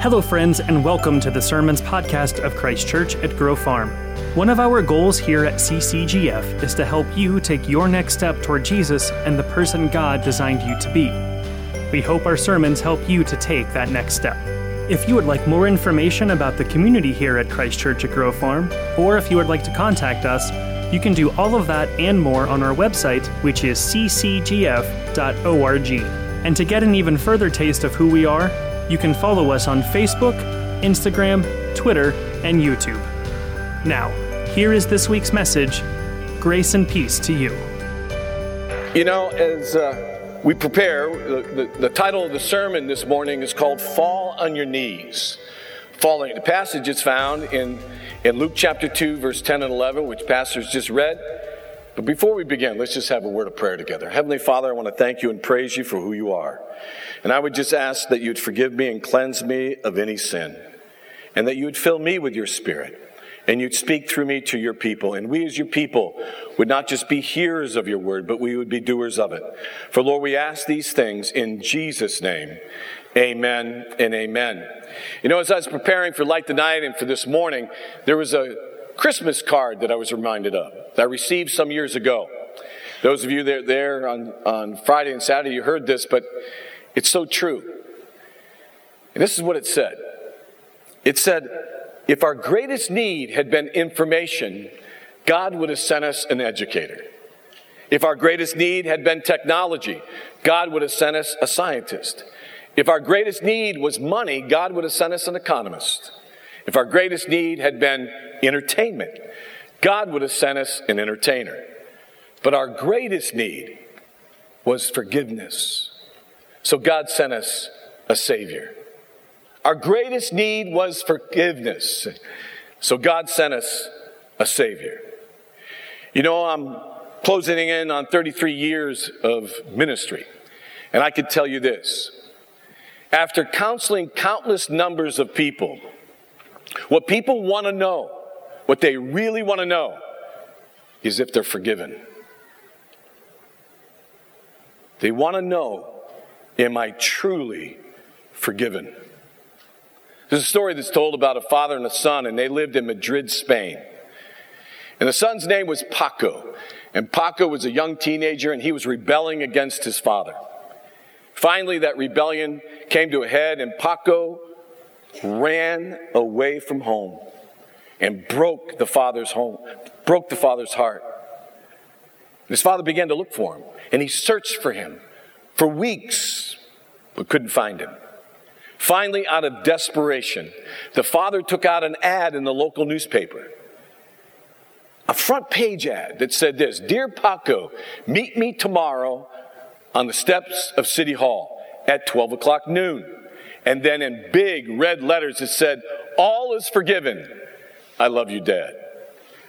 Hello, friends, and welcome to the Sermons podcast of Christ Church at Grove Farm. One of our goals here at CCGF is to help you take your next step toward Jesus and the person God designed you to be. We hope our sermons help you to take that next step. If you would like more information about the community here at Christ Church at Grove Farm, or if you would like to contact us, you can do all of that and more on our website, which is ccgf.org. And to get an even further taste of who we are, you can follow us on Facebook, Instagram, Twitter, and YouTube. Now, here is this week's message Grace and peace to you. You know, as uh, we prepare, the, the, the, title of the sermon this morning is called Fall on Your Knees. Falling. The passage is found in, in Luke chapter 2, verse 10 and 11, which pastors just read. But before we begin, let's just have a word of prayer together. Heavenly Father, I want to thank you and praise you for who you are. And I would just ask that you'd forgive me and cleanse me of any sin, and that you would fill me with your spirit, and you'd speak through me to your people. And we, as your people, would not just be hearers of your word, but we would be doers of it. For Lord, we ask these things in Jesus' name. Amen and amen. You know, as I was preparing for Light the Night and for this morning, there was a Christmas card that I was reminded of that I received some years ago. Those of you that are there on, on Friday and Saturday, you heard this, but it's so true. And this is what it said it said, if our greatest need had been information, God would have sent us an educator. If our greatest need had been technology, God would have sent us a scientist. If our greatest need was money, God would have sent us an economist. If our greatest need had been entertainment, God would have sent us an entertainer. But our greatest need was forgiveness. So God sent us a Savior. Our greatest need was forgiveness. So God sent us a Savior. You know, I'm closing in on 33 years of ministry, and I could tell you this. After counseling countless numbers of people, what people want to know, what they really want to know, is if they're forgiven. They want to know, am I truly forgiven? There's a story that's told about a father and a son, and they lived in Madrid, Spain. And the son's name was Paco. And Paco was a young teenager, and he was rebelling against his father. Finally, that rebellion came to a head, and Paco ran away from home and broke the father's home, broke the father's heart. His father began to look for him, and he searched for him for weeks, but couldn't find him. Finally, out of desperation, the father took out an ad in the local newspaper. A front page ad that said this Dear Paco, meet me tomorrow on the steps of City Hall at 12 o'clock noon. And then in big red letters, it said, All is forgiven. I love you, Dad.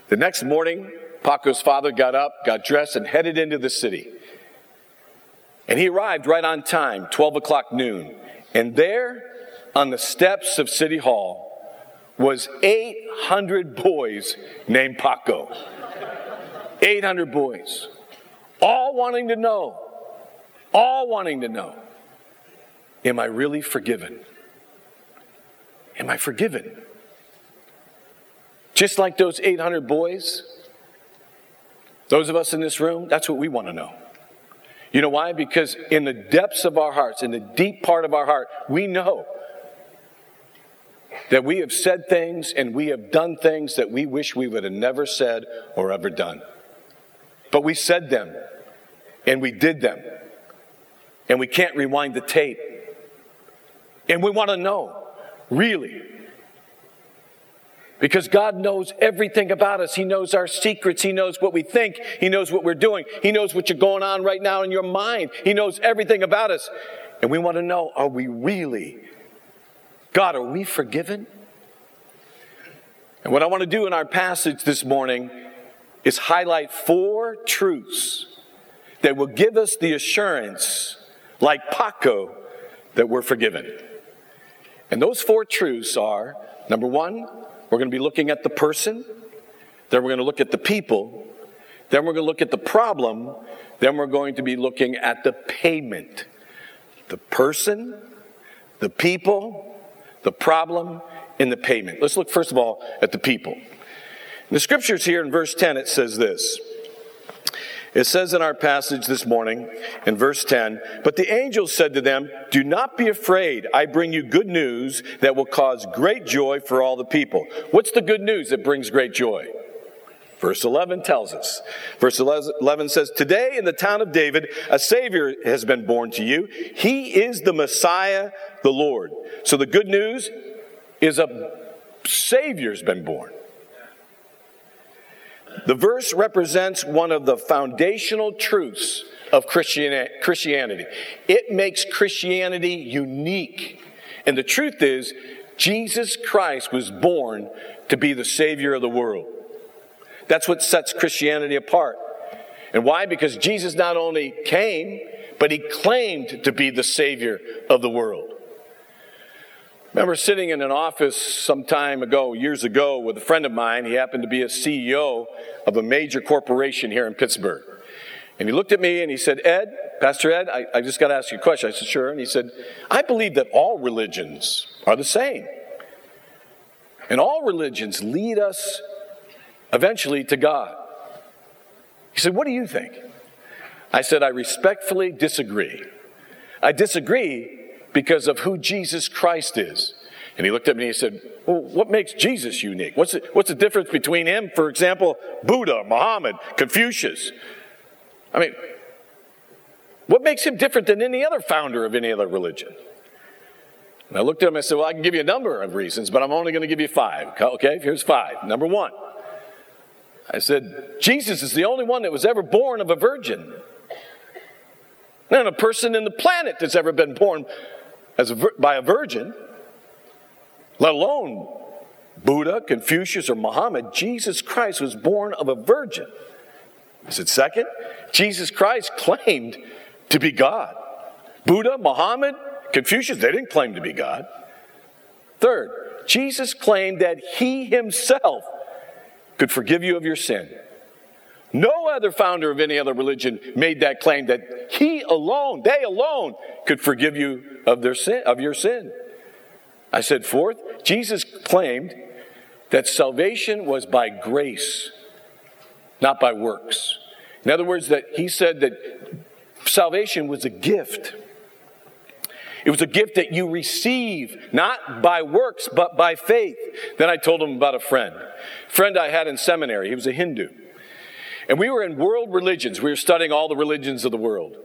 The next morning, Paco's father got up, got dressed, and headed into the city. And he arrived right on time, 12 o'clock noon. And there, on the steps of City Hall, was 800 boys named Paco. 800 boys. All wanting to know, all wanting to know, am I really forgiven? Am I forgiven? Just like those 800 boys, those of us in this room, that's what we want to know. You know why? Because in the depths of our hearts, in the deep part of our heart, we know that we have said things and we have done things that we wish we would have never said or ever done. But we said them and we did them. And we can't rewind the tape. And we want to know, really, because God knows everything about us. He knows our secrets. He knows what we think. He knows what we're doing. He knows what you're going on right now in your mind. He knows everything about us. And we want to know, are we really, God, are we forgiven? And what I want to do in our passage this morning is highlight four truths that will give us the assurance, like Paco, that we're forgiven. And those four truths are number one, we're going to be looking at the person, then we're going to look at the people, then we're going to look at the problem, then we're going to be looking at the payment. The person, the people, the problem, and the payment. Let's look first of all at the people. In the scriptures here in verse 10, it says this. It says in our passage this morning in verse 10, but the angel said to them, Do not be afraid. I bring you good news that will cause great joy for all the people. What's the good news that brings great joy? Verse 11 tells us. Verse 11 says, Today in the town of David, a Savior has been born to you. He is the Messiah, the Lord. So the good news is a Savior's been born. The verse represents one of the foundational truths of Christianity. It makes Christianity unique. And the truth is, Jesus Christ was born to be the Savior of the world. That's what sets Christianity apart. And why? Because Jesus not only came, but he claimed to be the Savior of the world. Remember sitting in an office some time ago, years ago, with a friend of mine. He happened to be a CEO of a major corporation here in Pittsburgh. And he looked at me and he said, Ed, Pastor Ed, I, I just got to ask you a question. I said, sure. And he said, I believe that all religions are the same. And all religions lead us eventually to God. He said, What do you think? I said, I respectfully disagree. I disagree because of who Jesus Christ is. And he looked at me and he said, Well, what makes Jesus unique? What's the, what's the difference between him, for example, Buddha, Muhammad, Confucius? I mean, what makes him different than any other founder of any other religion? And I looked at him and I said, Well, I can give you a number of reasons, but I'm only going to give you five. Okay, here's five. Number one, I said, Jesus is the only one that was ever born of a virgin. Not a person in the planet that's ever been born as a, by a virgin, let alone Buddha, Confucius, or Muhammad. Jesus Christ was born of a virgin. I said, second, Jesus Christ claimed to be God. Buddha, Muhammad, Confucius, they didn't claim to be God. Third, Jesus claimed that he himself could forgive you of your sin. No other founder of any other religion made that claim that he alone, they alone, could forgive you of their sin, of your sin. I said, fourth, Jesus claimed that salvation was by grace, not by works. In other words, that he said that salvation was a gift. It was a gift that you receive, not by works, but by faith. Then I told him about a friend. Friend I had in seminary. He was a Hindu. And we were in world religions. We were studying all the religions of the world.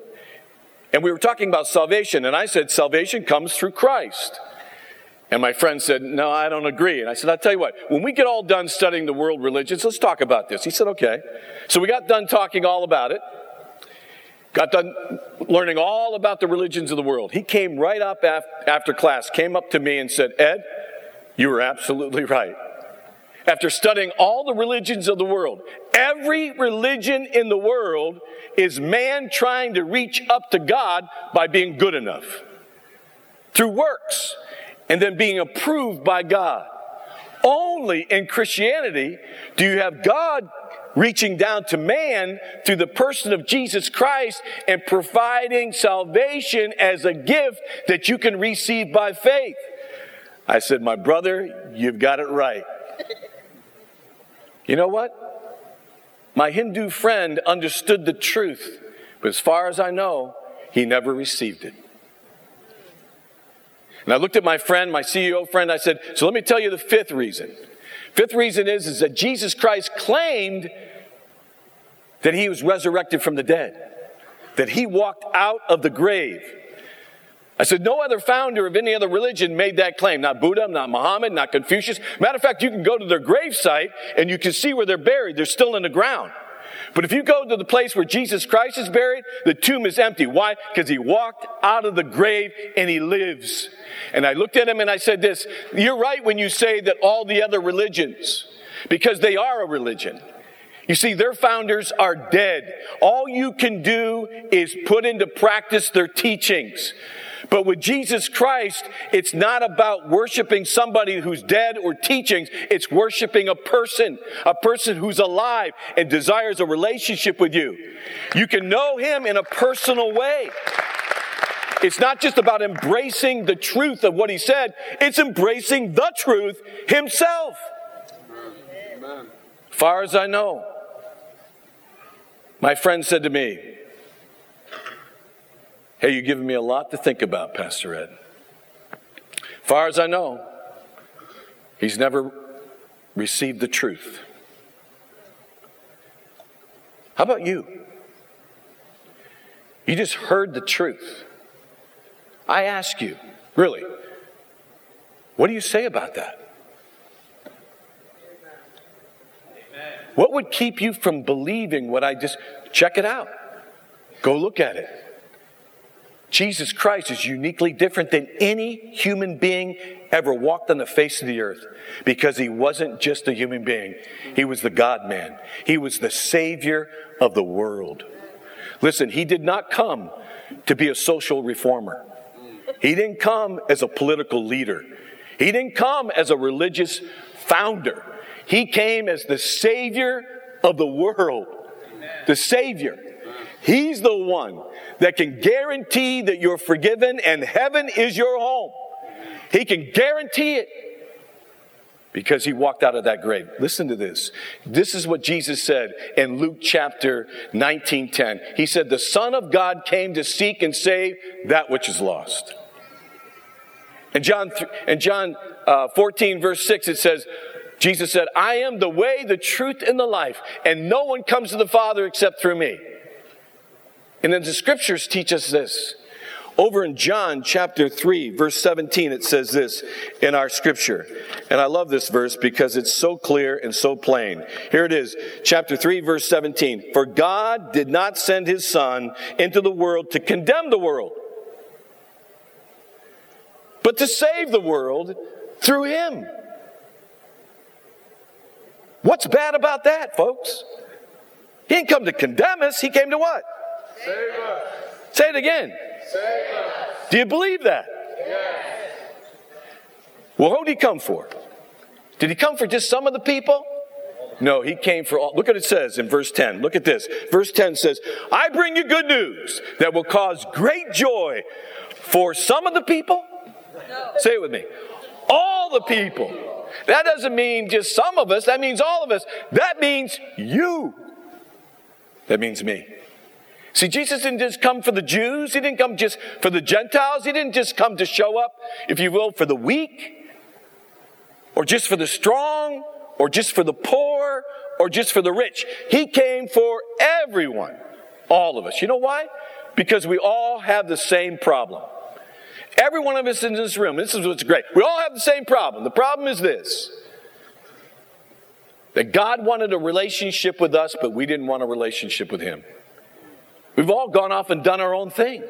And we were talking about salvation. And I said, salvation comes through Christ. And my friend said, No, I don't agree. And I said, I'll tell you what, when we get all done studying the world religions, let's talk about this. He said, Okay. So we got done talking all about it. Got done learning all about the religions of the world. He came right up after class, came up to me and said, Ed, you were absolutely right. After studying all the religions of the world, every religion in the world is man trying to reach up to God by being good enough through works and then being approved by God. Only in Christianity do you have God reaching down to man through the person of Jesus Christ and providing salvation as a gift that you can receive by faith. I said, My brother, you've got it right. You know what? My Hindu friend understood the truth, but as far as I know, he never received it. And I looked at my friend, my CEO friend, I said, So let me tell you the fifth reason. Fifth reason is, is that Jesus Christ claimed that he was resurrected from the dead, that he walked out of the grave. I said, no other founder of any other religion made that claim. Not Buddha, not Muhammad, not Confucius. Matter of fact, you can go to their gravesite and you can see where they're buried. They're still in the ground. But if you go to the place where Jesus Christ is buried, the tomb is empty. Why? Because he walked out of the grave and he lives. And I looked at him and I said this, you're right when you say that all the other religions, because they are a religion. You see, their founders are dead. All you can do is put into practice their teachings. But with Jesus Christ, it's not about worshiping somebody who's dead or teachings. It's worshiping a person, a person who's alive and desires a relationship with you. You can know him in a personal way. It's not just about embracing the truth of what he said, it's embracing the truth himself. Amen. Far as I know, my friend said to me, Hey, you're giving me a lot to think about, Pastor Ed. Far as I know, he's never received the truth. How about you? You just heard the truth. I ask you, really, what do you say about that? What would keep you from believing what I just check it out? Go look at it. Jesus Christ is uniquely different than any human being ever walked on the face of the earth because he wasn't just a human being. He was the God man. He was the savior of the world. Listen, he did not come to be a social reformer. He didn't come as a political leader. He didn't come as a religious founder. He came as the savior of the world. The savior. He's the one that can guarantee that you're forgiven and heaven is your home. He can guarantee it because he walked out of that grave. Listen to this. This is what Jesus said in Luke chapter 19:10. He said, "The Son of God came to seek and save that which is lost." In John, in John uh, 14, verse 6, it says, Jesus said, I am the way, the truth, and the life, and no one comes to the Father except through me. And then the scriptures teach us this. Over in John chapter 3, verse 17, it says this in our scripture. And I love this verse because it's so clear and so plain. Here it is, chapter 3, verse 17. For God did not send his Son into the world to condemn the world, but to save the world through him. What's bad about that, folks? He didn't come to condemn us, he came to what? Say it again. Do you believe that? Yes. Well, who did he come for? Did he come for just some of the people? No, he came for all. Look at it says in verse 10. Look at this. Verse 10 says, I bring you good news that will cause great joy for some of the people. No. Say it with me. All the people. That doesn't mean just some of us. That means all of us. That means you. That means me. See, Jesus didn't just come for the Jews. He didn't come just for the Gentiles. He didn't just come to show up, if you will, for the weak, or just for the strong, or just for the poor, or just for the rich. He came for everyone. All of us. You know why? Because we all have the same problem. Every one of us in this room, this is what's great. We all have the same problem. The problem is this that God wanted a relationship with us, but we didn't want a relationship with Him. We've all gone off and done our own thing.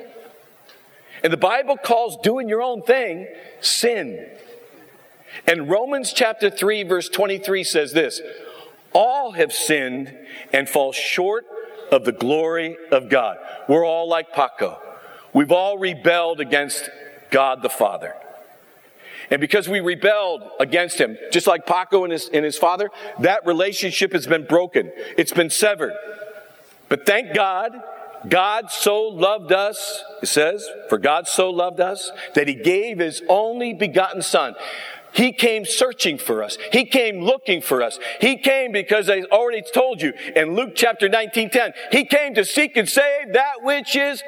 And the Bible calls doing your own thing sin. And Romans chapter 3, verse 23 says this All have sinned and fall short of the glory of God. We're all like Paco. We've all rebelled against God the Father. And because we rebelled against him, just like Paco and his, and his father, that relationship has been broken. It's been severed. But thank God God so loved us, it says, for God so loved us that he gave his only begotten son. He came searching for us. He came looking for us. He came because I already told you in Luke chapter 19, 10, he came to seek and save that which is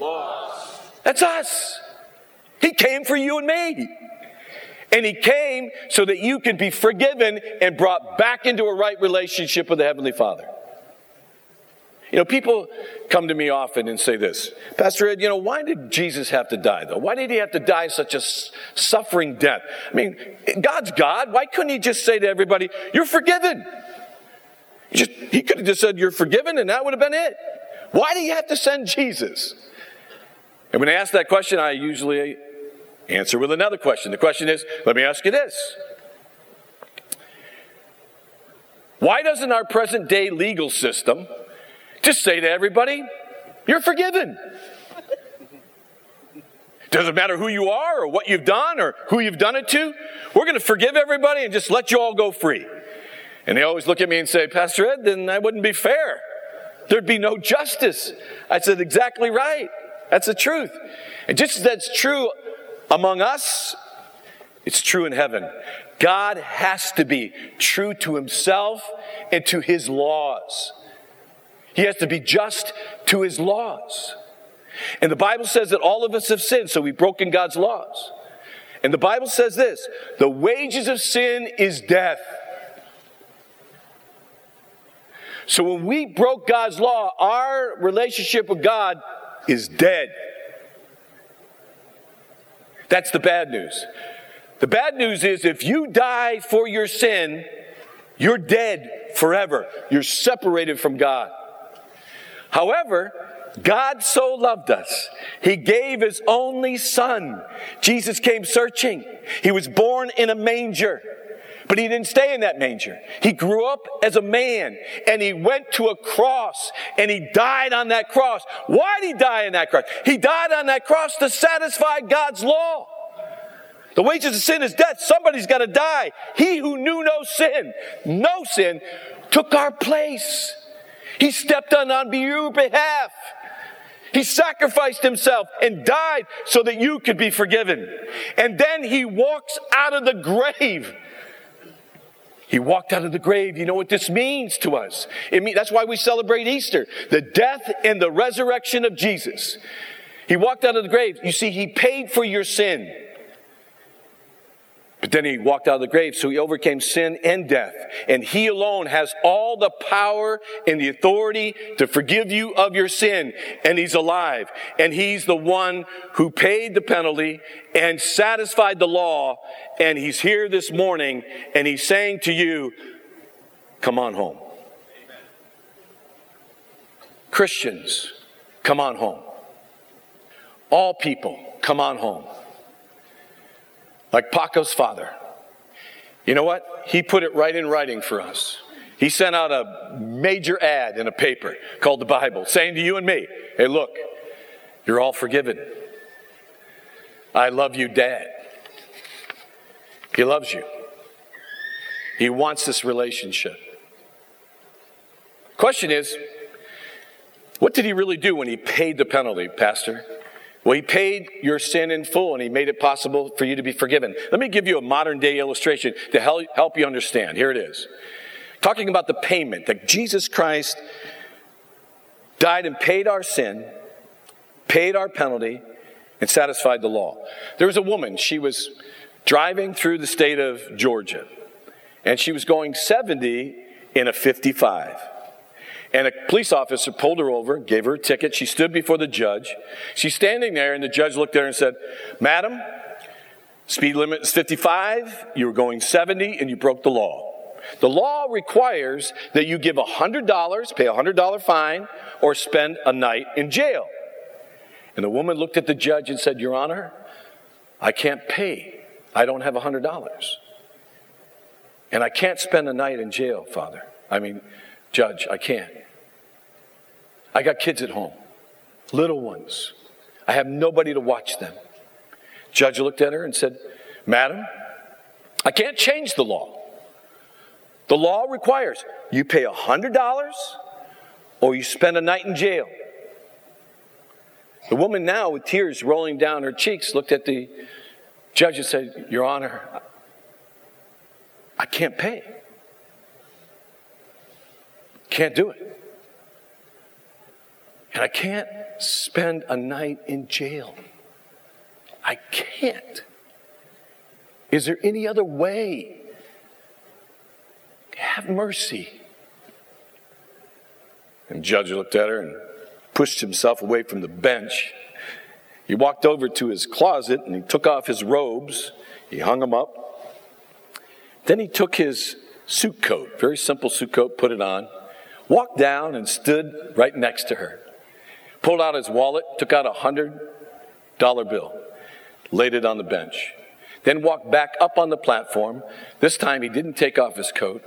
lost. That's us. He came for you and me. And he came so that you could be forgiven and brought back into a right relationship with the Heavenly Father. You know, people come to me often and say this Pastor Ed, you know, why did Jesus have to die, though? Why did he have to die such a suffering death? I mean, God's God. Why couldn't he just say to everybody, You're forgiven? He, just, he could have just said, You're forgiven, and that would have been it. Why do you have to send Jesus? And when I ask that question, I usually answer with another question. The question is let me ask you this. Why doesn't our present day legal system just say to everybody, you're forgiven. Doesn't matter who you are or what you've done or who you've done it to. We're going to forgive everybody and just let you all go free. And they always look at me and say, Pastor Ed, then that wouldn't be fair. There'd be no justice. I said, exactly right. That's the truth. And just as that's true among us, it's true in heaven. God has to be true to himself and to his laws. He has to be just to his laws. And the Bible says that all of us have sinned, so we've broken God's laws. And the Bible says this the wages of sin is death. So when we broke God's law, our relationship with God is dead. That's the bad news. The bad news is if you die for your sin, you're dead forever. You're separated from God. However, God so loved us, He gave His only Son. Jesus came searching. He was born in a manger. But he didn't stay in that manger. He grew up as a man and he went to a cross and he died on that cross. Why did he die on that cross? He died on that cross to satisfy God's law. The wages of sin is death. Somebody's got to die. He who knew no sin, no sin, took our place. He stepped on on your behalf. He sacrificed himself and died so that you could be forgiven. And then he walks out of the grave. He walked out of the grave. You know what this means to us? It mean, that's why we celebrate Easter. The death and the resurrection of Jesus. He walked out of the grave. You see, he paid for your sin. But then he walked out of the grave, so he overcame sin and death. And he alone has all the power and the authority to forgive you of your sin. And he's alive. And he's the one who paid the penalty and satisfied the law. And he's here this morning and he's saying to you, come on home. Christians, come on home. All people, come on home like Paco's father. You know what? He put it right in writing for us. He sent out a major ad in a paper called the Bible saying to you and me, hey, look, you're all forgiven. I love you, Dad. He loves you. He wants this relationship. Question is, what did he really do when he paid the penalty, Pastor? Well, he paid your sin in full and he made it possible for you to be forgiven. Let me give you a modern day illustration to help you understand. Here it is. Talking about the payment that Jesus Christ died and paid our sin, paid our penalty, and satisfied the law. There was a woman, she was driving through the state of Georgia, and she was going 70 in a 55. And a police officer pulled her over, gave her a ticket. She stood before the judge. She's standing there, and the judge looked at her and said, Madam, speed limit is 55. You were going 70, and you broke the law. The law requires that you give $100, pay a $100 fine, or spend a night in jail. And the woman looked at the judge and said, Your Honor, I can't pay. I don't have $100. And I can't spend a night in jail, Father. I mean, Judge, I can't. I got kids at home, little ones. I have nobody to watch them. Judge looked at her and said, Madam, I can't change the law. The law requires you pay $100 or you spend a night in jail. The woman now, with tears rolling down her cheeks, looked at the judge and said, Your Honor, I can't pay. Can't do it. And I can't spend a night in jail. I can't. Is there any other way? Have mercy. And judge looked at her and pushed himself away from the bench. He walked over to his closet and he took off his robes. He hung them up. Then he took his suit coat, very simple suit coat, put it on, walked down and stood right next to her pulled out his wallet, took out a hundred dollar bill, laid it on the bench, then walked back up on the platform. This time he didn't take off his coat.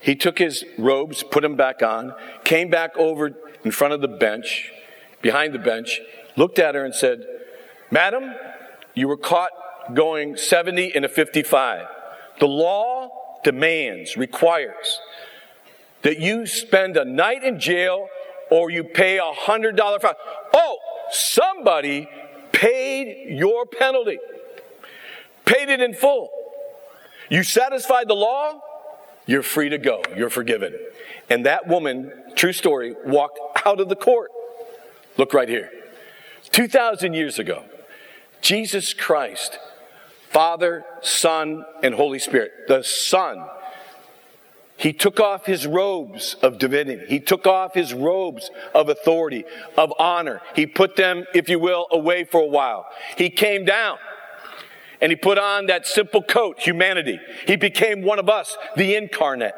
He took his robes, put them back on, came back over in front of the bench, behind the bench, looked at her and said, Madam, you were caught going 70 in a 55. The law demands, requires that you spend a night in jail or you pay a hundred dollar fine. Oh, somebody paid your penalty, paid it in full. You satisfied the law, you're free to go. You're forgiven. And that woman, true story, walked out of the court. Look right here. 2,000 years ago, Jesus Christ, Father, Son, and Holy Spirit, the Son, he took off his robes of divinity. He took off his robes of authority, of honor. He put them, if you will, away for a while. He came down and he put on that simple coat, humanity. He became one of us, the incarnate,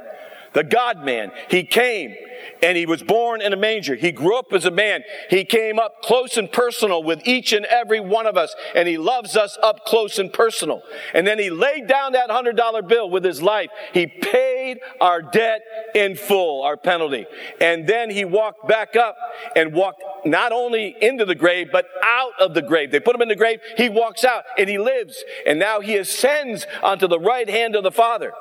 the God man. He came and he was born in a manger. He grew up as a man. He came up close and personal with each and every one of us, and he loves us up close and personal. And then he laid down that hundred dollar bill with his life. He paid our debt in full, our penalty. And then he walked back up and walked not only into the grave, but out of the grave. They put him in the grave. He walks out and he lives. And now he ascends onto the right hand of the Father.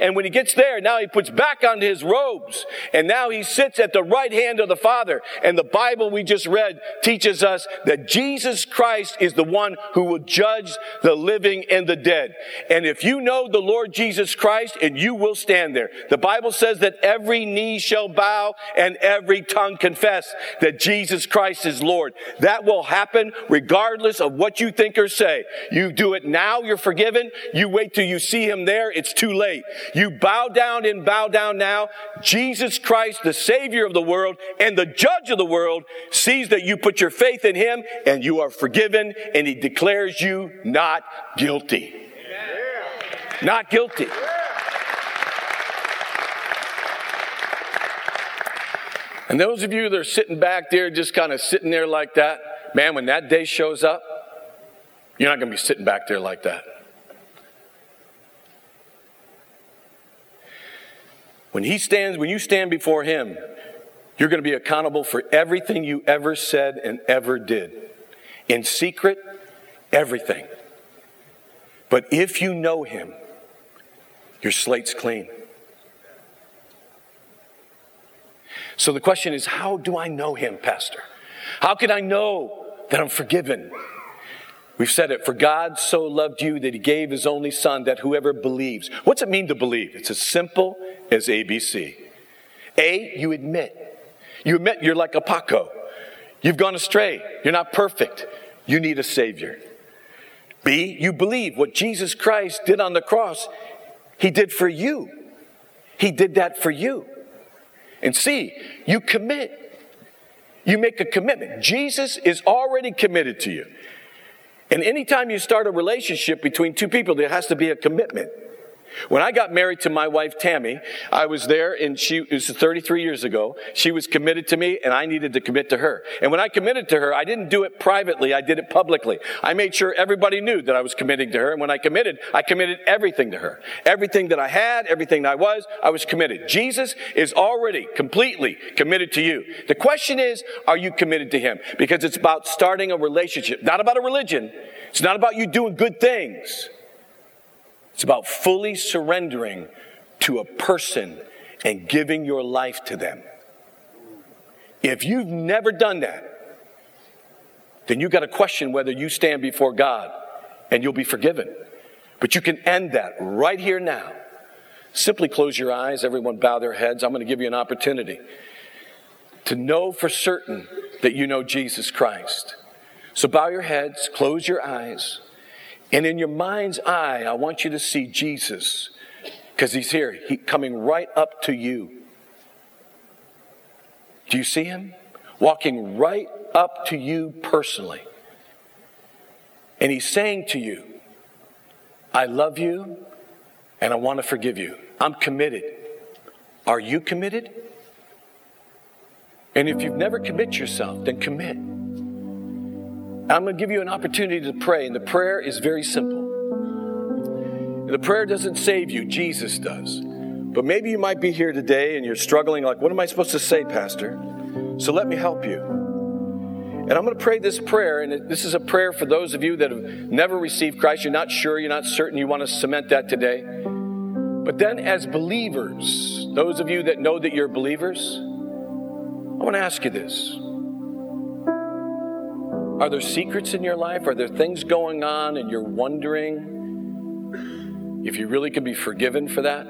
And when he gets there, now he puts back on his robes. And now he sits at the right hand of the Father. And the Bible we just read teaches us that Jesus Christ is the one who will judge the living and the dead. And if you know the Lord Jesus Christ, and you will stand there. The Bible says that every knee shall bow and every tongue confess that Jesus Christ is Lord. That will happen regardless of what you think or say. You do it now, you're forgiven. You wait till you see him there, it's too late. You bow down and bow down now. Jesus Christ, the Savior of the world and the judge of the world, sees that you put your faith in him and you are forgiven and he declares you not guilty. Not guilty. And those of you that are sitting back there, just kind of sitting there like that, man, when that day shows up, you're not going to be sitting back there like that. When he stands, when you stand before him, you're going to be accountable for everything you ever said and ever did. In secret, everything. But if you know him, your slate's clean. So the question is, how do I know him, Pastor? How can I know that I'm forgiven? We've said it, for God so loved you that he gave his only son that whoever believes. What's it mean to believe? It's as simple as ABC. A, you admit. You admit you're like a Paco. You've gone astray. You're not perfect. You need a savior. B, you believe what Jesus Christ did on the cross, he did for you. He did that for you. And C, you commit. You make a commitment. Jesus is already committed to you. And anytime you start a relationship between two people, there has to be a commitment. When I got married to my wife Tammy, I was there and she, it was 33 years ago. She was committed to me and I needed to commit to her. And when I committed to her, I didn't do it privately, I did it publicly. I made sure everybody knew that I was committing to her. And when I committed, I committed everything to her. Everything that I had, everything that I was, I was committed. Jesus is already completely committed to you. The question is, are you committed to him? Because it's about starting a relationship, not about a religion. It's not about you doing good things. It's about fully surrendering to a person and giving your life to them. If you've never done that, then you've got to question whether you stand before God and you'll be forgiven. But you can end that right here now. Simply close your eyes, everyone bow their heads. I'm going to give you an opportunity to know for certain that you know Jesus Christ. So bow your heads, close your eyes. And in your mind's eye, I want you to see Jesus because he's here, he, coming right up to you. Do you see him? Walking right up to you personally. And he's saying to you, I love you and I want to forgive you. I'm committed. Are you committed? And if you've never commit yourself, then commit. I'm going to give you an opportunity to pray, and the prayer is very simple. The prayer doesn't save you, Jesus does. But maybe you might be here today and you're struggling, like, what am I supposed to say, Pastor? So let me help you. And I'm going to pray this prayer, and this is a prayer for those of you that have never received Christ. You're not sure, you're not certain, you want to cement that today. But then, as believers, those of you that know that you're believers, I want to ask you this Are there secrets in your life? Are there things going on and you're wondering if you really can be forgiven for that?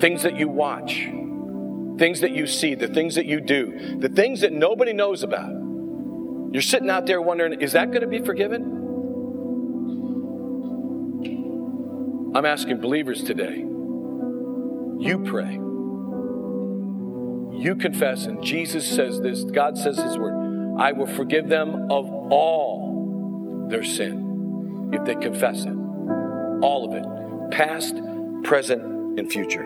Things that you watch, things that you see, the things that you do, the things that nobody knows about. You're sitting out there wondering, is that going to be forgiven? I'm asking believers today. You pray. You confess, and Jesus says this, God says His word I will forgive them of all their sin if they confess it. All of it, past, present, and future.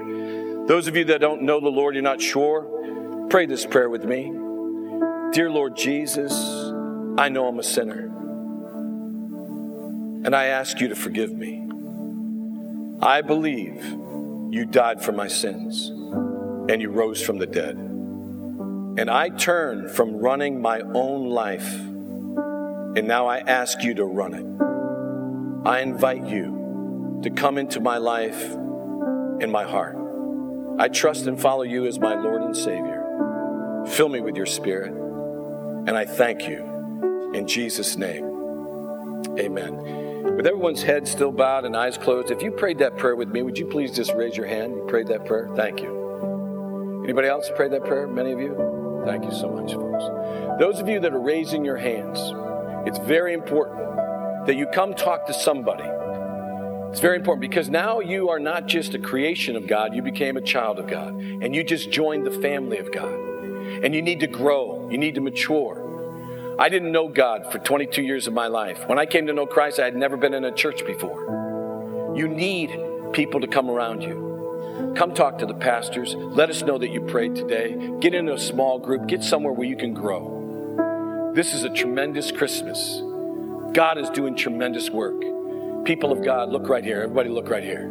Those of you that don't know the Lord, you're not sure, pray this prayer with me. Dear Lord Jesus, I know I'm a sinner, and I ask you to forgive me. I believe you died for my sins and you rose from the dead. And I turn from running my own life, and now I ask you to run it. I invite you to come into my life and my heart. I trust and follow you as my Lord and Savior. Fill me with your Spirit, and I thank you in Jesus' name. Amen. With everyone's head still bowed and eyes closed, if you prayed that prayer with me, would you please just raise your hand? You prayed that prayer? Thank you. Anybody else prayed that prayer? Many of you? Thank you so much, folks. Those of you that are raising your hands, it's very important that you come talk to somebody. It's very important because now you are not just a creation of God, you became a child of God, and you just joined the family of God. And you need to grow, you need to mature. I didn't know God for 22 years of my life. When I came to know Christ, I had never been in a church before. You need people to come around you. Come talk to the pastors. Let us know that you prayed today. Get in a small group. Get somewhere where you can grow. This is a tremendous Christmas. God is doing tremendous work. People of God, look right here. Everybody, look right here.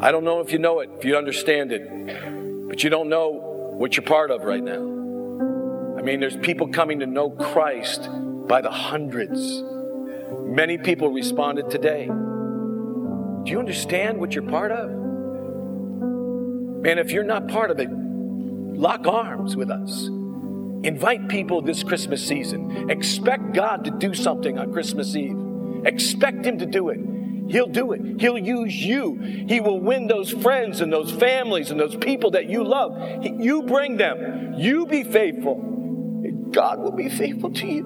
I don't know if you know it, if you understand it, but you don't know what you're part of right now. I mean, there's people coming to know Christ by the hundreds. Many people responded today. Do you understand what you're part of? Man, if you're not part of it, lock arms with us. Invite people this Christmas season. Expect God to do something on Christmas Eve. Expect Him to do it. He'll do it. He'll use you. He will win those friends and those families and those people that you love. You bring them. You be faithful. God will be faithful to you.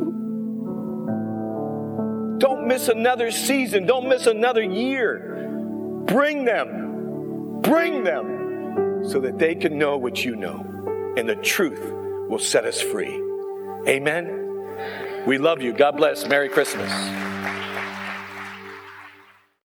Don't miss another season. Don't miss another year. Bring them. Bring them so that they can know what you know. And the truth will set us free. Amen. We love you. God bless. Merry Christmas.